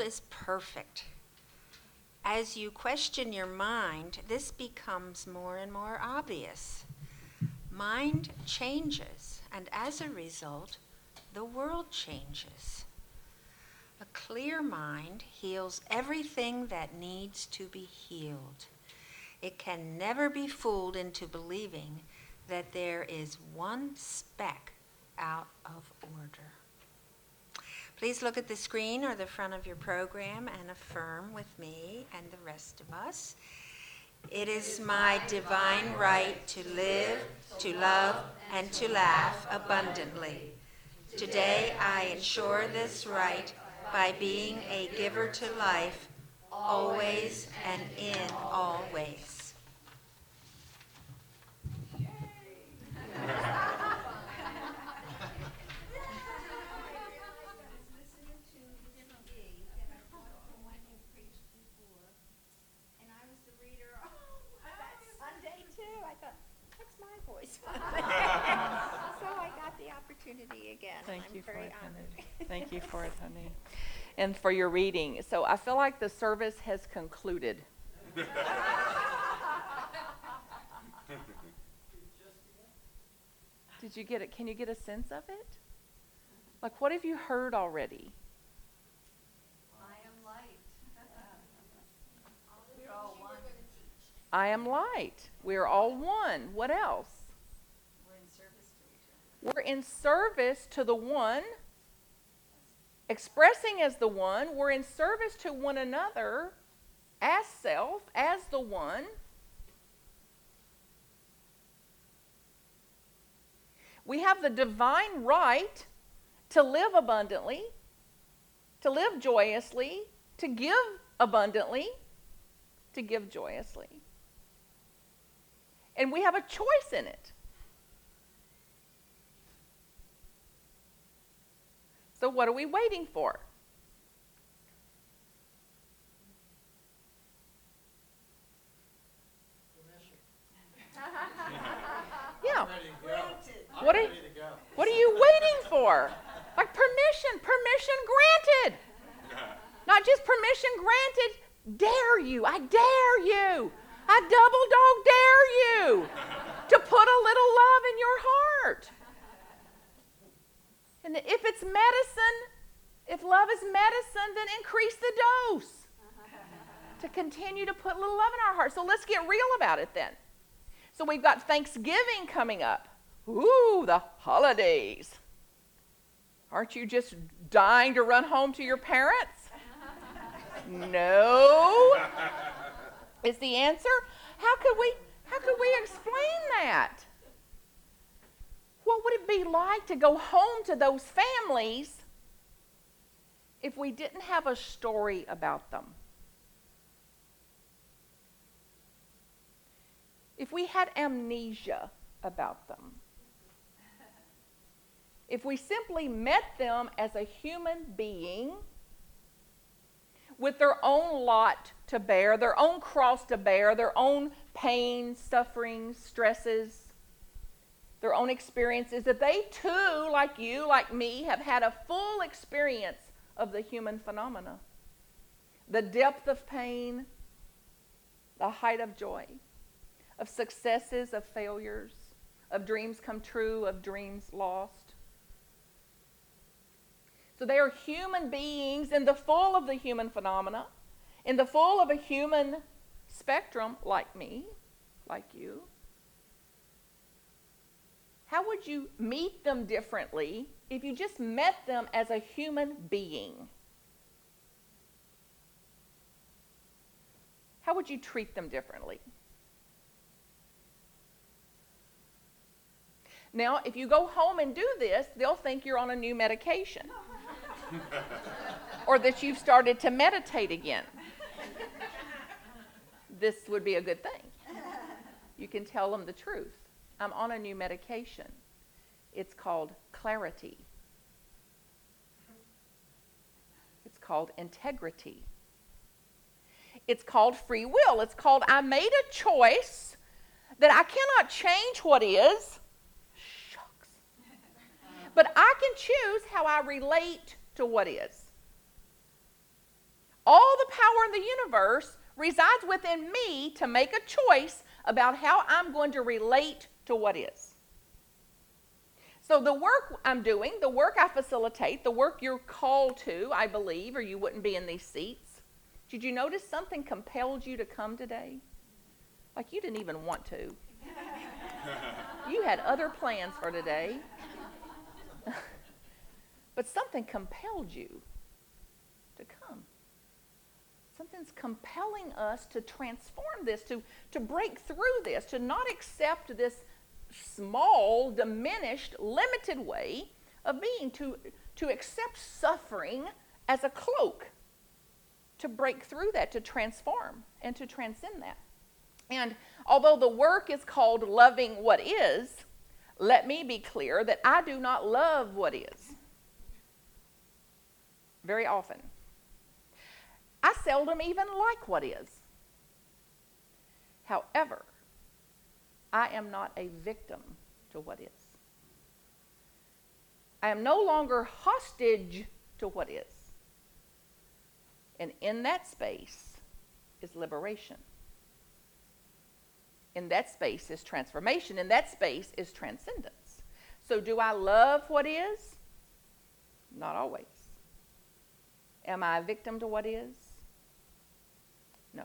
is perfect. As you question your mind, this becomes more and more obvious. Mind changes, and as a result, the world changes. A clear mind heals everything that needs to be healed. It can never be fooled into believing that there is one speck out of order. Please look at the screen or the front of your program and affirm with me and the rest of us. It is my divine right to live, to love, and to laugh abundantly. Today I ensure this right by being a giver to life, always and in all ways. And I was the reader that Sunday too. I thought, that's my voice. So I got the opportunity again. Thank I'm you for very it, honey. Thank you for it, honey. And for your reading. So I feel like the service has concluded. Did you get it? Can you get a sense of it? Like, what have you heard already? I am light. We're all one. I am light. We are all one. What else? We're in service to the one, expressing as the one. We're in service to one another as self, as the one. We have the divine right to live abundantly, to live joyously, to give abundantly, to give joyously. And we have a choice in it. So, what are we waiting for? Yeah. What are, what are you waiting for? Like permission, permission granted. Not just permission granted, dare you. I dare you. I double dog dare you to put a little love in your heart. And if it's medicine, if love is medicine, then increase the dose to continue to put a little love in our heart. So let's get real about it then. So we've got Thanksgiving coming up. Ooh, the holidays. Aren't you just dying to run home to your parents? No. Is the answer? How could we how could we explain that? What would it be like to go home to those families if we didn't have a story about them? If we had amnesia about them? If we simply met them as a human being with their own lot to bear, their own cross to bear, their own pain, suffering, stresses, their own experiences, that they too, like you, like me, have had a full experience of the human phenomena. The depth of pain, the height of joy, of successes, of failures, of dreams come true, of dreams lost. So they are human beings in the full of the human phenomena, in the full of a human spectrum, like me, like you. How would you meet them differently if you just met them as a human being? How would you treat them differently? Now, if you go home and do this, they'll think you're on a new medication or that you've started to meditate again. This would be a good thing. You can tell them the truth. I'm on a new medication. It's called clarity. It's called integrity. It's called free will. It's called I made a choice that I cannot change what is. Shucks. But I can choose how I relate to what is. All the power in the universe resides within me to make a choice about how I'm going to relate to what is. So, the work I'm doing, the work I facilitate, the work you're called to, I believe, or you wouldn't be in these seats. Did you notice something compelled you to come today? Like you didn't even want to. you had other plans for today. but something compelled you to come. Something's compelling us to transform this, to, to break through this, to not accept this small, diminished, limited way of being, to, to accept suffering as a cloak, to break through that, to transform, and to transcend that. And although the work is called loving what is, let me be clear that I do not love what is. Very often. I seldom even like what is. However, I am not a victim to what is. I am no longer hostage to what is. And in that space is liberation. In that space is transformation. In that space is transcendence. So, do I love what is? Not always. Am I a victim to what is? No.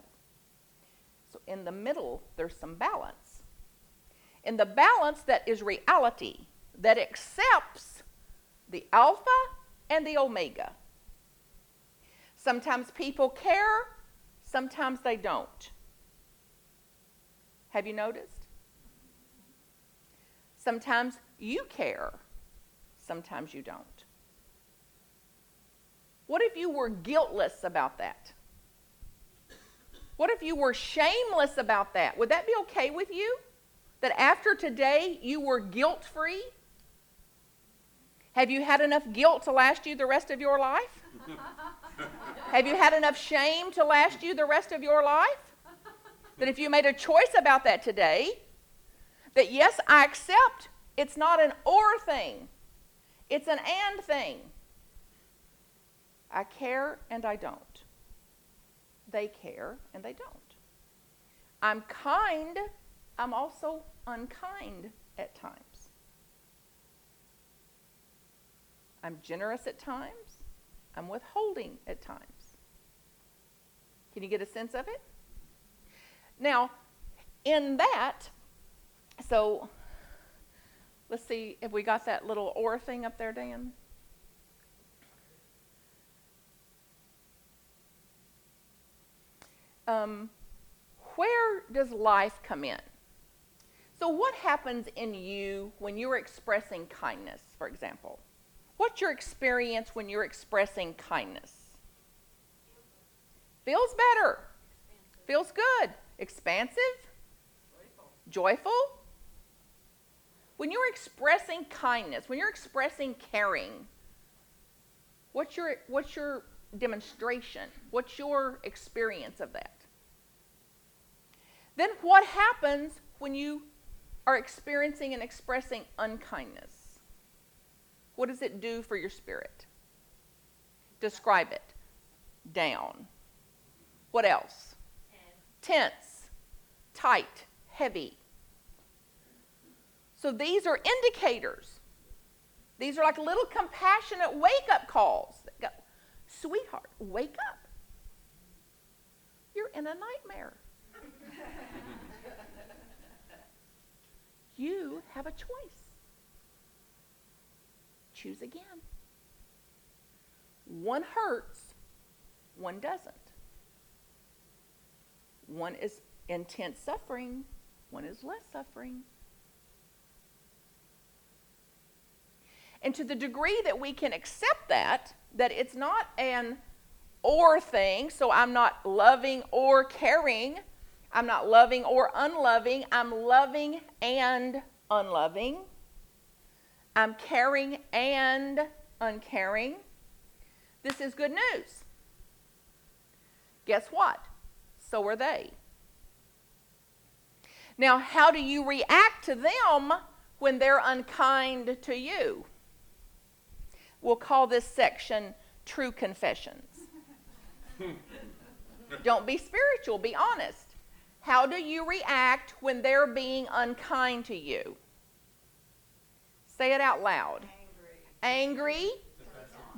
So, in the middle, there's some balance. In the balance that is reality, that accepts the alpha and the omega. Sometimes people care, sometimes they don't. Have you noticed? Sometimes you care, sometimes you don't. What if you were guiltless about that? What if you were shameless about that? Would that be okay with you? That after today you were guilt free? Have you had enough guilt to last you the rest of your life? Have you had enough shame to last you the rest of your life? That if you made a choice about that today, that yes, I accept it's not an or thing, it's an and thing. I care and I don't. They care and they don't. I'm kind, I'm also unkind at times. I'm generous at times, I'm withholding at times. Can you get a sense of it? Now, in that, so let's see if we got that little or thing up there, Dan. Um, where does life come in? So, what happens in you when you're expressing kindness, for example? What's your experience when you're expressing kindness? Feels better. Feels good. Expansive? Joyful. Joyful? When you're expressing kindness, when you're expressing caring, what's your, what's your demonstration? What's your experience of that? Then what happens when you are experiencing and expressing unkindness? What does it do for your spirit? Describe it. Down. What else? Tense, tight, heavy. So these are indicators. These are like little compassionate wake up calls. Go, Sweetheart, wake up. You're in a nightmare. you have a choice. Choose again. One hurts, one doesn't. One is intense suffering, one is less suffering. And to the degree that we can accept that, that it's not an or thing, so I'm not loving or caring, I'm not loving or unloving, I'm loving and unloving, I'm caring and uncaring. This is good news. Guess what? So are they. Now, how do you react to them when they're unkind to you? We'll call this section True Confessions. Don't be spiritual, be honest. How do you react when they're being unkind to you? Say it out loud. Angry,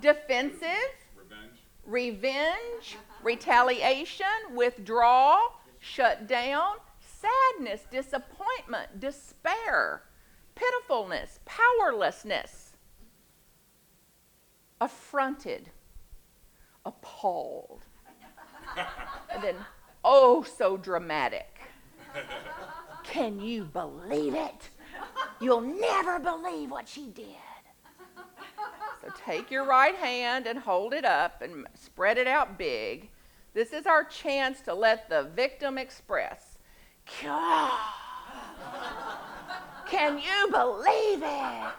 defensive, Revenge. revenge, retaliation, withdraw, shut down, sadness, disappointment, despair, pitifulness, powerlessness, affronted, appalled, and then oh so dramatic. Can you believe it? You'll never believe what she did. So take your right hand and hold it up and spread it out big. This is our chance to let the victim express. Can you believe it?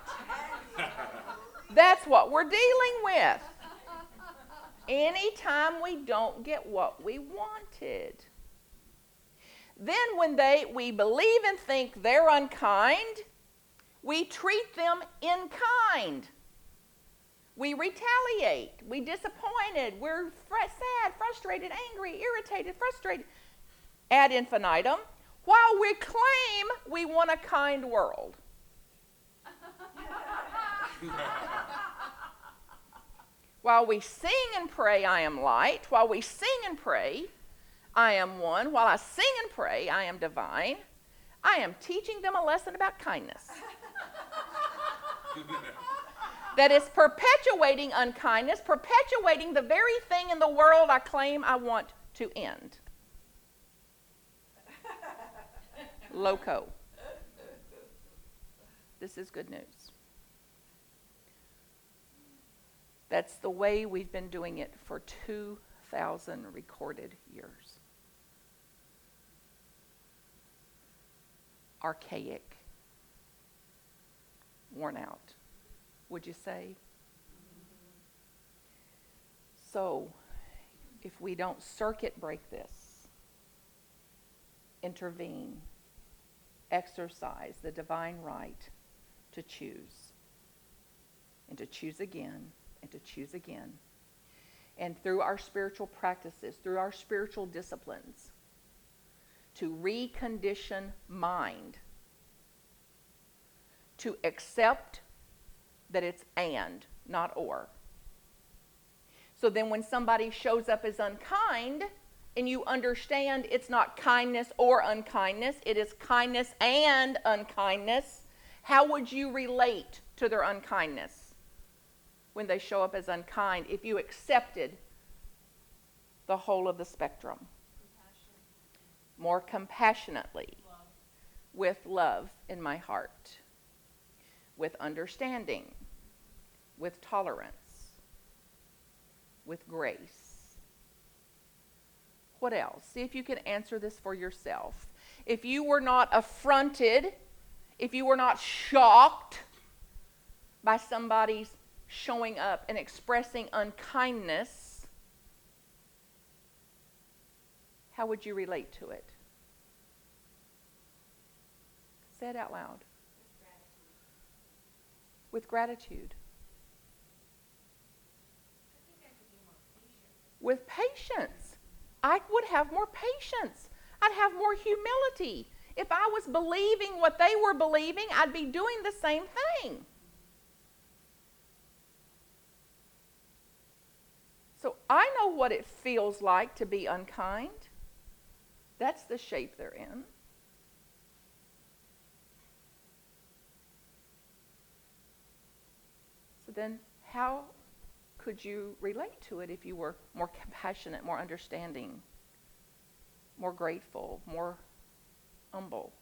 That's what we're dealing with. Anytime we don't get what we wanted. Then when they we believe and think they're unkind, we treat them in kind. We retaliate. We disappointed. We're fr- sad, frustrated, angry, irritated, frustrated ad infinitum while we claim we want a kind world. while we sing and pray, I am light. While we sing and pray, I am one. While I sing and pray, I am divine. I am teaching them a lesson about kindness that is perpetuating unkindness, perpetuating the very thing in the world I claim I want to end. Loco. This is good news. That's the way we've been doing it for 2,000 recorded years. Archaic, worn out would you say? So, if we don't circuit break this, intervene, exercise the divine right to choose, and to choose again, and to choose again, and through our spiritual practices, through our spiritual disciplines, to recondition mind, to accept that it's and, not or. So then when somebody shows up as unkind, and you understand it's not kindness or unkindness, it is kindness and unkindness, how would you relate to their unkindness when they show up as unkind if you accepted the whole of the spectrum? More compassionately, with love in my heart, with understanding, with tolerance, with grace. What else? See if you can answer this for yourself. If you were not affronted, if you were not shocked by somebody's showing up and expressing unkindness, how would you relate to it? Say it out loud. With gratitude. With patience. I would have more patience. I'd have more humility. If I was believing what they were believing, I'd be doing the same thing. So I know what it feels like to be unkind. That's the shape they're in. So then, how could you relate to it if you were more compassionate, more understanding, more grateful, more humble?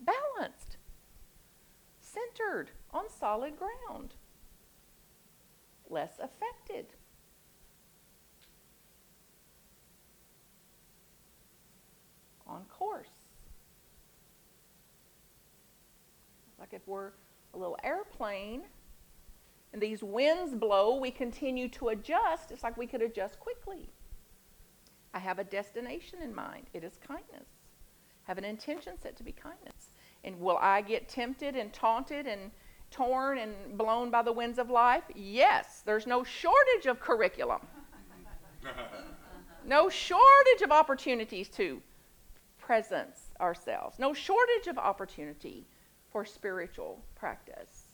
Balanced, centered on solid ground, less affected. On course. Like if we're a little airplane and these winds blow, we continue to adjust. It's like we could adjust quickly. I have a destination in mind. It is kindness. Have an intention set to be kindness. And will I get tempted and taunted and torn and blown by the winds of life? Yes, there's no shortage of curriculum, no shortage of opportunities to presence ourselves, no shortage of opportunity for spiritual practice.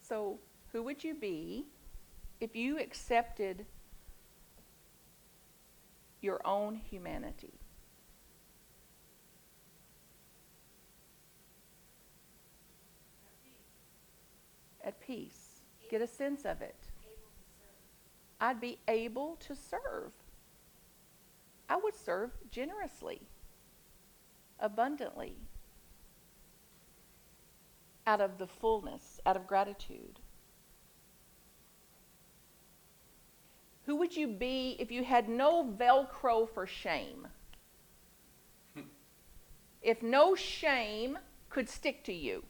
So, who would you be if you accepted your own humanity? At peace. Get a sense of it. I'd be able to serve. I would serve generously, abundantly, out of the fullness, out of gratitude. Would you be if you had no Velcro for shame? if no shame could stick to you,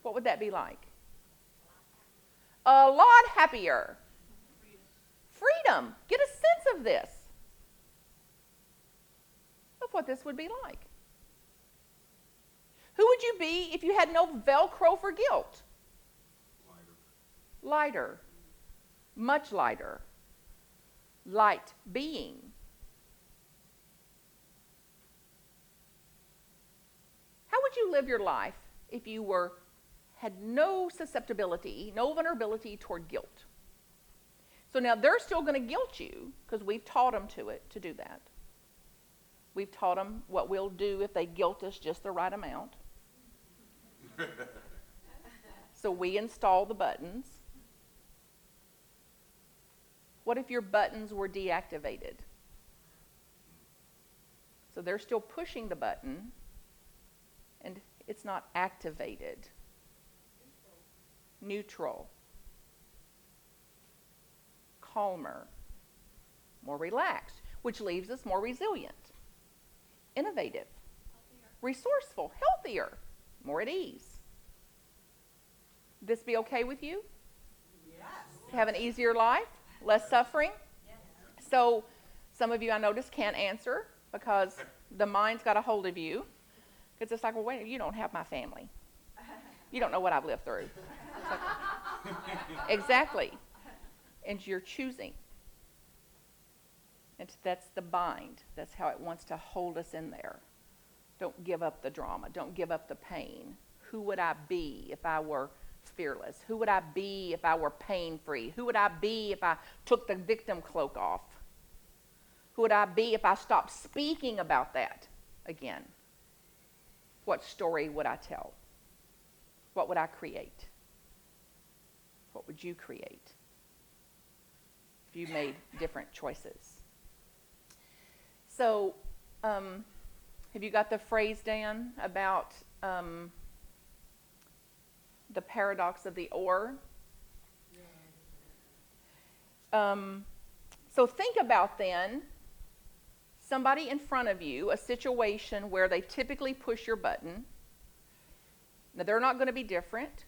what would that be like? A lot happier. Freedom. Get a sense of this, of what this would be like. Who would you be if you had no Velcro for guilt? Lighter. Lighter. Much lighter. Light being. How would you live your life if you were had no susceptibility, no vulnerability toward guilt? So now they're still going to guilt you because we've taught them to it to do that. We've taught them what we'll do if they guilt us just the right amount. so we install the buttons. What if your buttons were deactivated? So they're still pushing the button and it's not activated. Neutral. Calmer. More relaxed, which leaves us more resilient, innovative, resourceful, healthier, more at ease. This be okay with you? Yes. Have an easier life? Less suffering? So, some of you I notice can't answer because the mind's got a hold of you. It's like, well, wait, you don't have my family. You don't know what I've lived through. Like- exactly. And you're choosing. And that's the bind. That's how it wants to hold us in there. Don't give up the drama. Don't give up the pain. Who would I be if I were fearless? Who would I be if I were pain free? Who would I be if I took the victim cloak off? Who would I be if I stopped speaking about that again? What story would I tell? What would I create? What would you create if you made different choices? So, um, have you got the phrase, Dan, about um, the paradox of the or? Um, so, think about then somebody in front of you, a situation where they typically push your button. Now, they're not going to be different,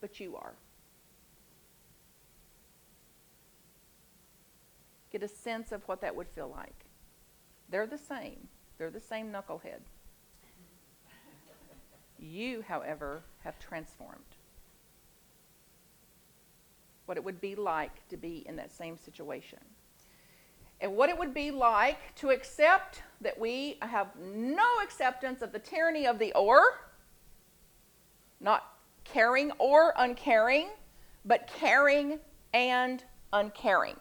but you are. Get a sense of what that would feel like. They're the same, they're the same knucklehead. You, however, have transformed. What it would be like to be in that same situation and what it would be like to accept that we have no acceptance of the tyranny of the or, not caring or uncaring, but caring and uncaring.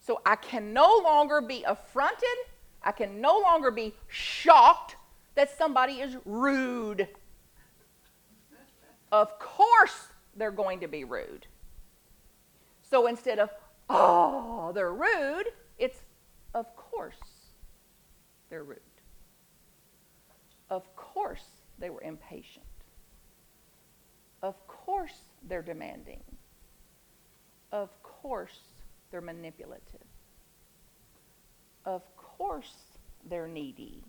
So I can no longer be affronted, I can no longer be shocked that somebody is rude. Of course, they're going to be rude. So instead of, oh, they're rude, it's, of course, they're rude. Of course, they were impatient. Of course, they're demanding. Of course, they're manipulative. Of course, they're needy.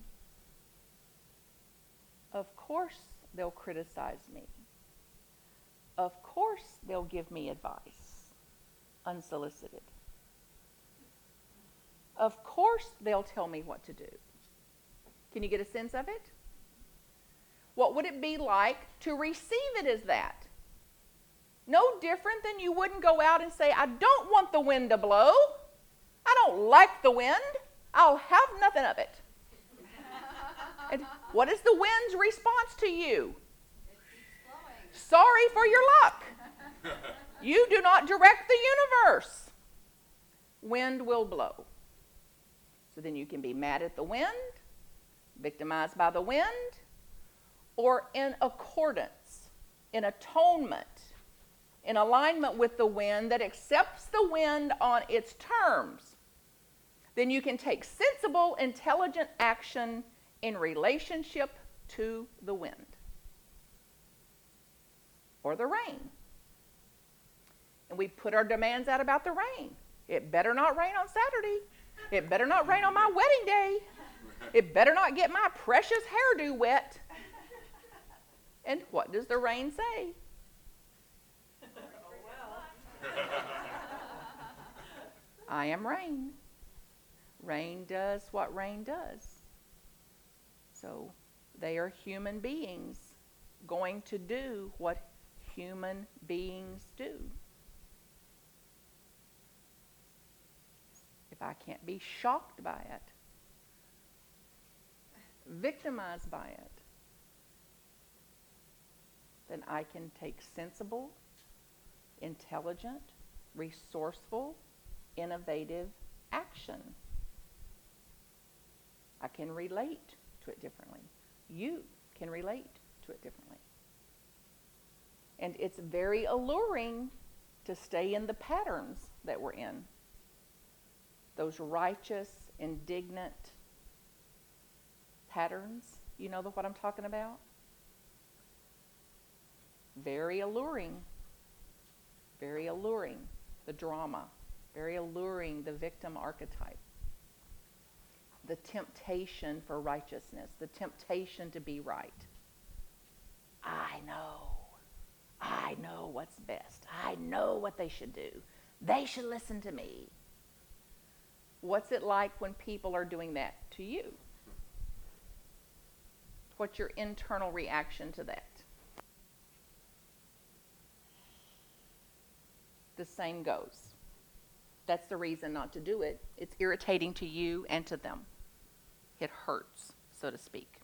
Course, they'll criticize me. Of course, they'll give me advice unsolicited. Of course, they'll tell me what to do. Can you get a sense of it? What would it be like to receive it as that? No different than you wouldn't go out and say, I don't want the wind to blow. I don't like the wind. I'll have nothing of it. What is the wind's response to you? Sorry for your luck. You do not direct the universe. Wind will blow. So then you can be mad at the wind, victimized by the wind, or in accordance, in atonement, in alignment with the wind that accepts the wind on its terms. Then you can take sensible, intelligent action in relationship to the wind or the rain. And we put our demands out about the rain. It better not rain on Saturday. It better not rain on my wedding day. It better not get my precious hairdo wet. And what does the rain say? I am rain. Rain does what rain does. So they are human beings going to do what human beings do. If I can't be shocked by it, victimized by it, then I can take sensible, intelligent, resourceful, innovative action. I can relate to it differently. You can relate to it differently. And it's very alluring to stay in the patterns that we're in. Those righteous, indignant patterns. You know the, what I'm talking about? Very alluring. Very alluring. The drama. Very alluring, the victim archetype. The temptation for righteousness. The temptation to be right. I know. I know what's best. I know what they should do. They should listen to me. What's it like when people are doing that to you? What's your internal reaction to that? The same goes. That's the reason not to do it. It's irritating to you and to them. It hurts, so to speak.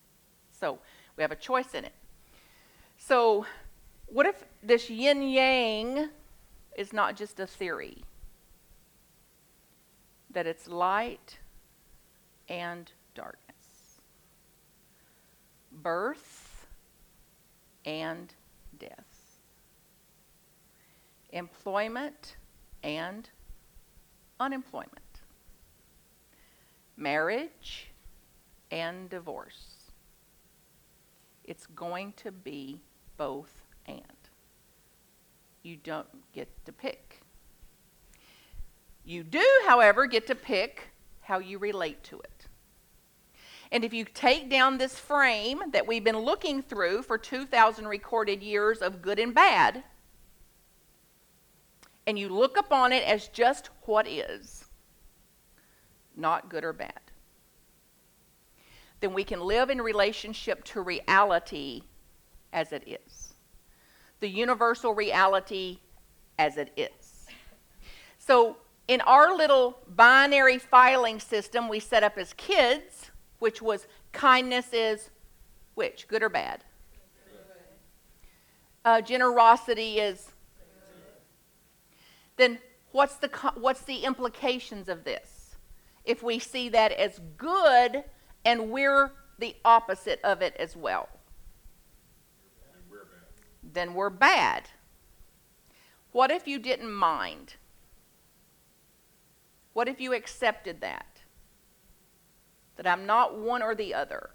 So we have a choice in it. So, what if this yin yang is not just a theory? That it's light and darkness, birth and death, employment and unemployment, marriage and divorce. It's going to be both and. You don't get to pick. You do, however, get to pick how you relate to it. And if you take down this frame that we've been looking through for 2,000 recorded years of good and bad, and you look upon it as just what is, not good or bad, then we can live in relationship to reality as it is. The universal reality as it is. So, in our little binary filing system we set up as kids, which was kindness is which? Good or bad? Uh, generosity is. Then what's the, what's the implications of this? If we see that as good and we're the opposite of it as well then we're bad. What if you didn't mind? What if you accepted that? That I'm not one or the other.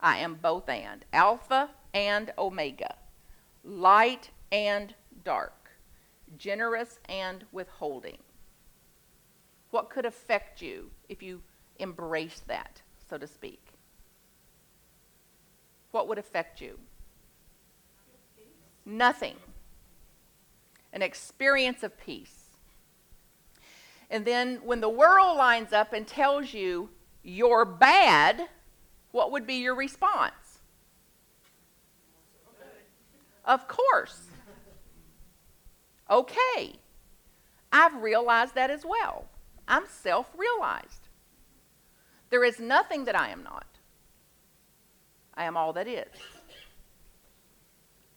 I am both and. Alpha and omega. Light and dark. Generous and withholding. What could affect you if you embrace that, so to speak? What would affect you? Nothing. An experience of peace. And then when the world lines up and tells you you're bad, what would be your response? Of course. Okay. I've realized that as well. I'm self realized. There is nothing that I am not. I am all that is.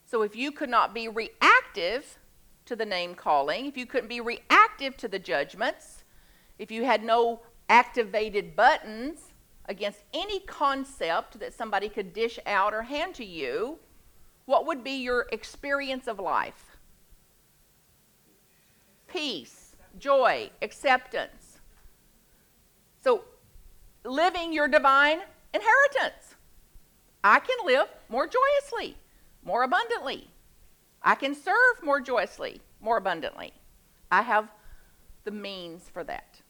So if you could not be reactive to the name calling, if you couldn't be reactive to the judgments, if you had no activated buttons against any concept that somebody could dish out or hand to you, what would be your experience of life? Peace, joy, acceptance. So, living your divine inheritance. I can live more joyously, more abundantly. I can serve more joyously, more abundantly. I have the means for that.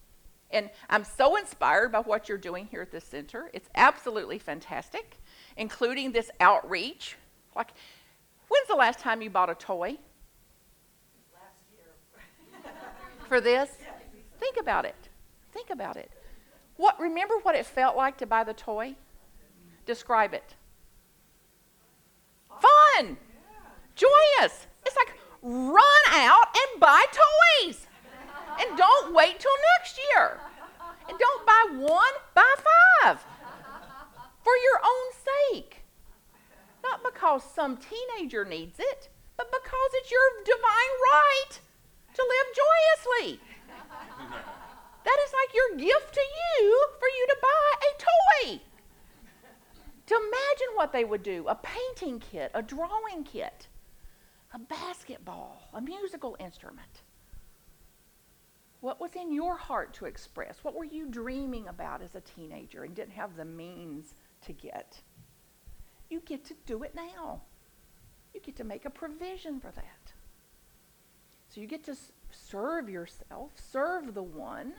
And I'm so inspired by what you're doing here at this center. It's absolutely fantastic, including this outreach. Like, when's the last time you bought a toy? Last year. For this? Think about it. Think about it. What remember what it felt like to buy the toy? Describe it. Fun. Joyous. It's like run out and buy toys. And don't wait till next year. And don't buy one, buy five. For your own sake. Not because some teenager needs it, but because it's your divine right to live joyously. That is like your gift to you for you to buy a toy. To imagine what they would do a painting kit, a drawing kit, a basketball, a musical instrument. What was in your heart to express? What were you dreaming about as a teenager and didn't have the means to get? You get to do it now. You get to make a provision for that. So you get to serve yourself, serve the one,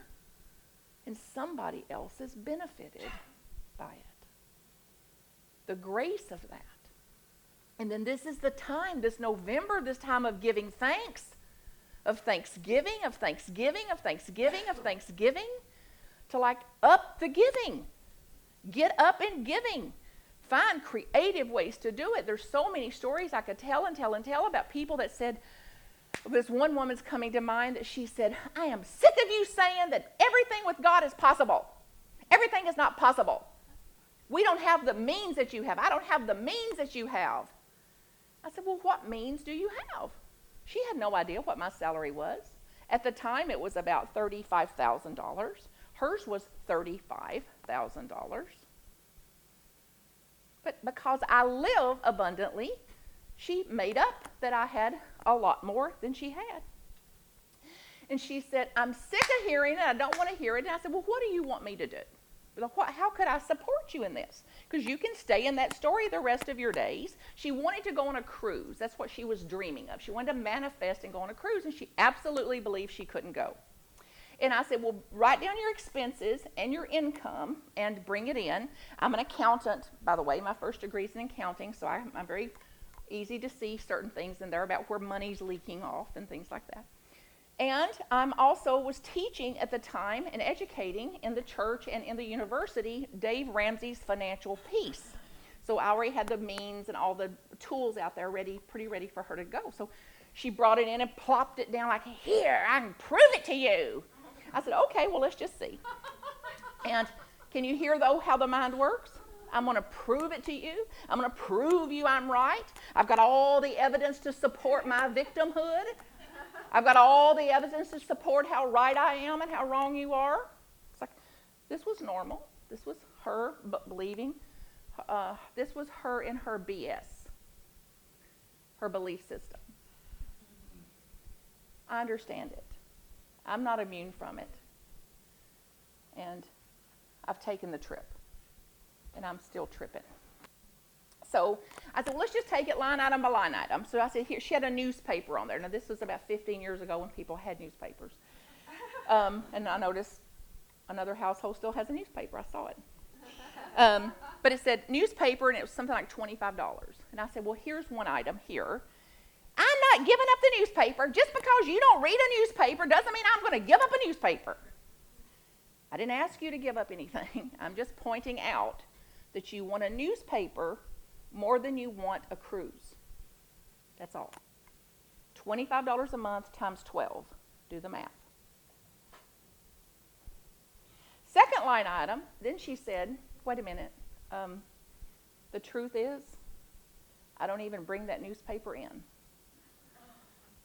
and somebody else is benefited by it. The grace of that. And then this is the time, this November, this time of giving thanks, of thanksgiving, of thanksgiving, of thanksgiving, of thanksgiving, to like up the giving. Get up and giving. Find creative ways to do it. There's so many stories I could tell and tell and tell about people that said, this one woman's coming to mind that she said, I am sick of you saying that everything with God is possible. Everything is not possible. We don't have the means that you have. I don't have the means that you have. I said, Well, what means do you have? She had no idea what my salary was. At the time, it was about $35,000. Hers was $35,000. But because I live abundantly, she made up that I had a lot more than she had. And she said, I'm sick of hearing it. I don't want to hear it. And I said, Well, what do you want me to do? How could I support you in this? Because you can stay in that story the rest of your days. She wanted to go on a cruise. That's what she was dreaming of. She wanted to manifest and go on a cruise, and she absolutely believed she couldn't go. And I said, Well, write down your expenses and your income and bring it in. I'm an accountant, by the way. My first degree is in accounting, so I, I'm very easy to see certain things in there about where money's leaking off and things like that. And I also was teaching at the time and educating in the church and in the university Dave Ramsey's Financial Peace. So I already had the means and all the tools out there ready, pretty ready for her to go. So she brought it in and plopped it down like, here, I can prove it to you. I said, okay, well, let's just see. And can you hear, though, how the mind works? I'm going to prove it to you. I'm going to prove you I'm right. I've got all the evidence to support my victimhood. I've got all the evidence to support how right I am and how wrong you are. It's like, this was normal. This was her believing. Uh, this was her in her BS, her belief system. I understand it. I'm not immune from it. And I've taken the trip. And I'm still tripping. So I said, well, let's just take it line item by line item. So I said, here, she had a newspaper on there. Now, this was about 15 years ago when people had newspapers. Um, and I noticed another household still has a newspaper. I saw it. Um, but it said newspaper, and it was something like $25. And I said, well, here's one item here. I'm not giving up the newspaper. Just because you don't read a newspaper doesn't mean I'm going to give up a newspaper. I didn't ask you to give up anything. I'm just pointing out that you want a newspaper more than you want a cruise. That's all. $25 a month times 12. Do the math. Second line item, then she said, wait a minute. Um, the truth is, I don't even bring that newspaper in.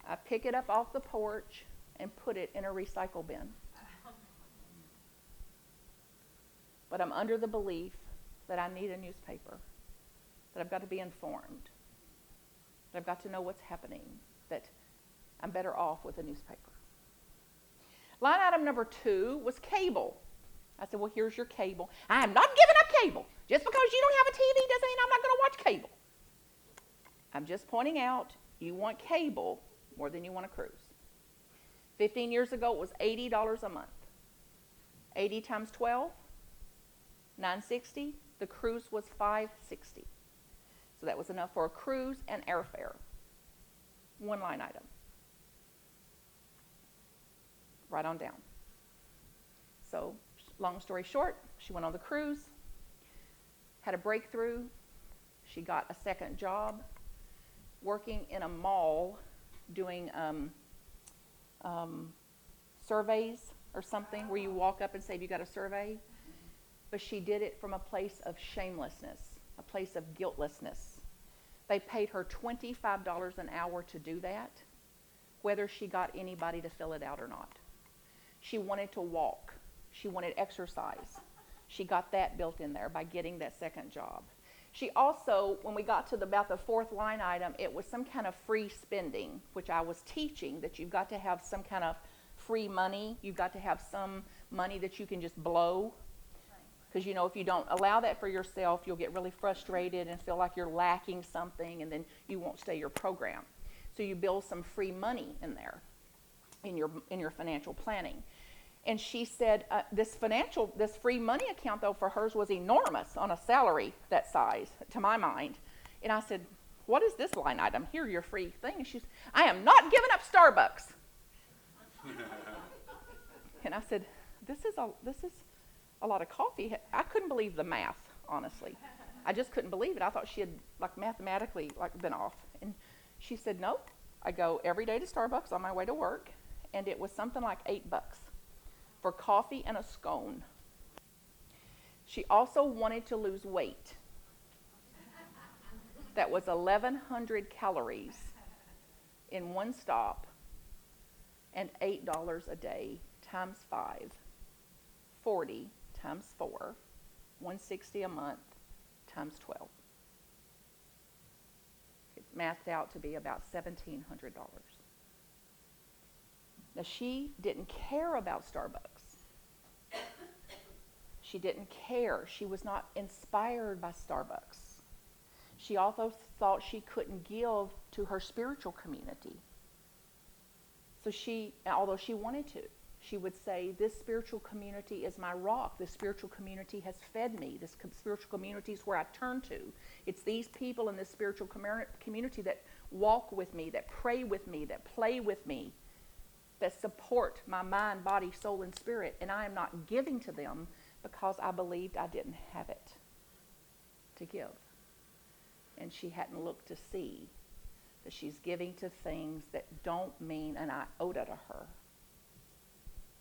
I pick it up off the porch and put it in a recycle bin. But I'm under the belief that I need a newspaper, that I've got to be informed, that I've got to know what's happening, that I'm better off with a newspaper. Line item number two was cable. I said, Well, here's your cable. I am not giving up cable. Just because you don't have a TV doesn't mean I'm not going to watch cable. I'm just pointing out you want cable more than you want a cruise. 15 years ago, it was $80 a month. 80 times 12, 960. The cruise was 560. So that was enough for a cruise and airfare. One line item. Right on down. So, long story short, she went on the cruise, had a breakthrough. She got a second job working in a mall doing um, um, surveys or something where you walk up and say, Have you got a survey? But she did it from a place of shamelessness, a place of guiltlessness. They paid her $25 an hour to do that, whether she got anybody to fill it out or not. She wanted to walk, she wanted exercise. She got that built in there by getting that second job. She also, when we got to the, about the fourth line item, it was some kind of free spending, which I was teaching that you've got to have some kind of free money. You've got to have some money that you can just blow. Because, you know, if you don't allow that for yourself, you'll get really frustrated and feel like you're lacking something, and then you won't stay your program. So you build some free money in there in your, in your financial planning. And she said uh, this financial, this free money account, though, for hers was enormous on a salary that size, to my mind. And I said, What is this line item? Here, your free thing. And she's, I am not giving up Starbucks. and I said, This is a, this is a lot of coffee. I couldn't believe the math, honestly. I just couldn't believe it. I thought she had, like, mathematically, like, been off. And she said, No. I go every day to Starbucks on my way to work, and it was something like eight bucks for coffee and a scone. She also wanted to lose weight. That was 1,100 calories in one stop and $8 a day times 5, 40 times 4, 160 a month times 12. It mathed out to be about $1,700. Now, she didn't care about Starbucks. She didn't care. She was not inspired by Starbucks. She also thought she couldn't give to her spiritual community. So she, although she wanted to, she would say, This spiritual community is my rock. This spiritual community has fed me. This spiritual community is where I turn to. It's these people in this spiritual community that walk with me, that pray with me, that play with me that support my mind, body, soul, and spirit, and I am not giving to them because I believed I didn't have it to give. And she hadn't looked to see that she's giving to things that don't mean an iota to her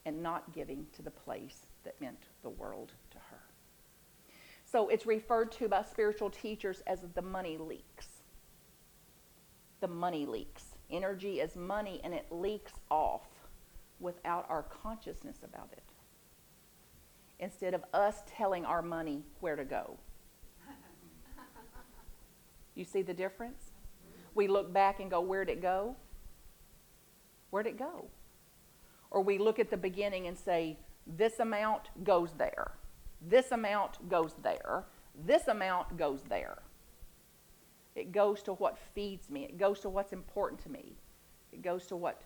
and not giving to the place that meant the world to her. So it's referred to by spiritual teachers as the money leaks. The money leaks. Energy is money and it leaks off without our consciousness about it. Instead of us telling our money where to go. You see the difference? We look back and go, Where'd it go? Where'd it go? Or we look at the beginning and say, This amount goes there. This amount goes there. This amount goes there. It goes to what feeds me. It goes to what's important to me. It goes to what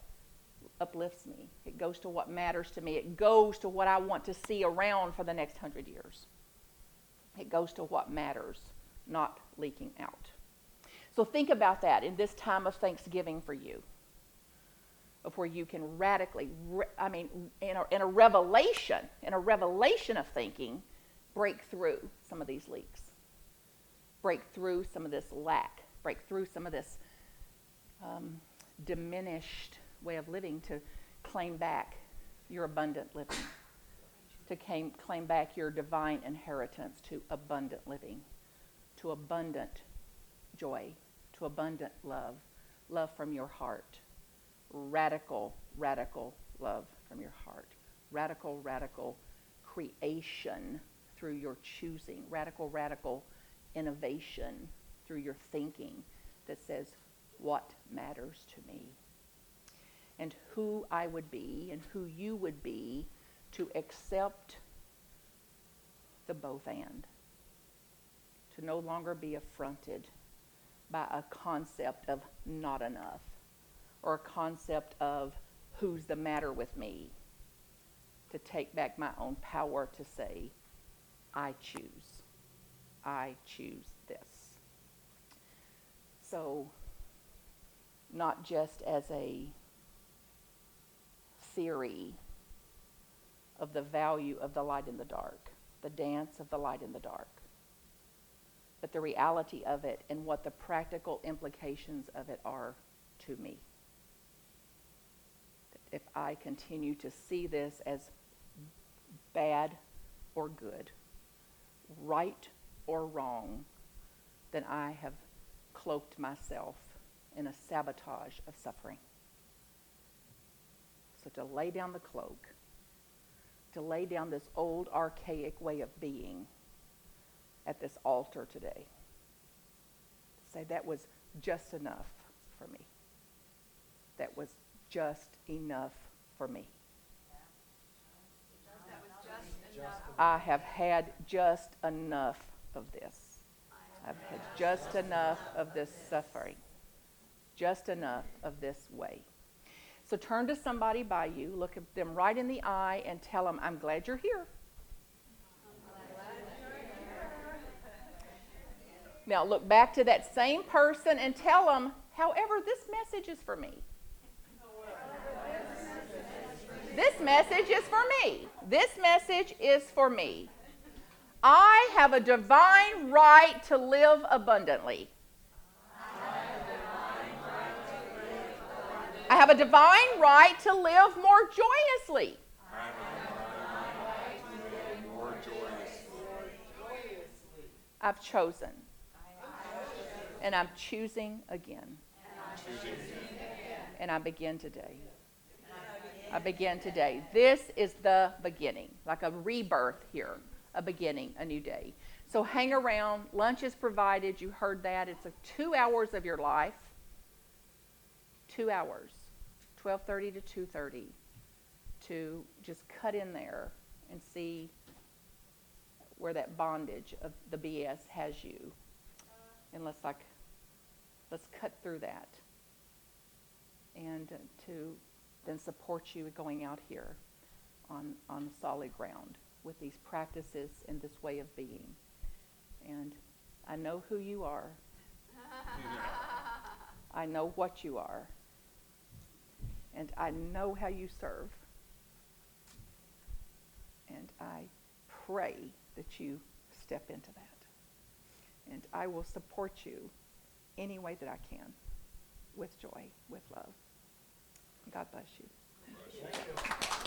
uplifts me. It goes to what matters to me. It goes to what I want to see around for the next hundred years. It goes to what matters, not leaking out. So think about that in this time of Thanksgiving for you, of where you can radically, I mean, in a, in a revelation, in a revelation of thinking, break through some of these leaks, break through some of this lack, break through some of this um, diminished way of living to claim back your abundant living, to claim, claim back your divine inheritance to abundant living, to abundant joy, to abundant love, love from your heart, radical, radical love from your heart, radical, radical creation through your choosing, radical, radical innovation through your thinking that says, what matters to me? And who I would be and who you would be to accept the both and. To no longer be affronted by a concept of not enough or a concept of who's the matter with me. To take back my own power to say, I choose. I choose this. So, not just as a theory of the value of the light in the dark, the dance of the light in the dark, but the reality of it and what the practical implications of it are to me. If I continue to see this as bad or good, right or wrong, then I have cloaked myself in a sabotage of suffering. So to lay down the cloak, to lay down this old archaic way of being at this altar today. Say that was just enough for me. That was just enough for me. I have had just enough of this. I've had just enough of this suffering. Just enough of this way. So turn to somebody by you, look at them right in the eye, and tell them, I'm glad you're here. Now look back to that same person and tell them, however, this message is for me. This message is for me. This message is for me. I have a divine right to live abundantly. I have a divine right to live more joyously. I've chosen. And I'm choosing again. And I begin today. I begin today. This is the beginning, like a rebirth here, a beginning, a new day. So hang around. Lunch is provided. You heard that. It's a two hours of your life. Two hours, 12:30 to 2:30, to just cut in there and see where that bondage of the BS has you. And let's like, let's cut through that. And to then support you going out here on, on solid ground with these practices and this way of being. And I know who you are. I know what you are. And I know how you serve. And I pray that you step into that. And I will support you any way that I can with joy, with love. God bless you.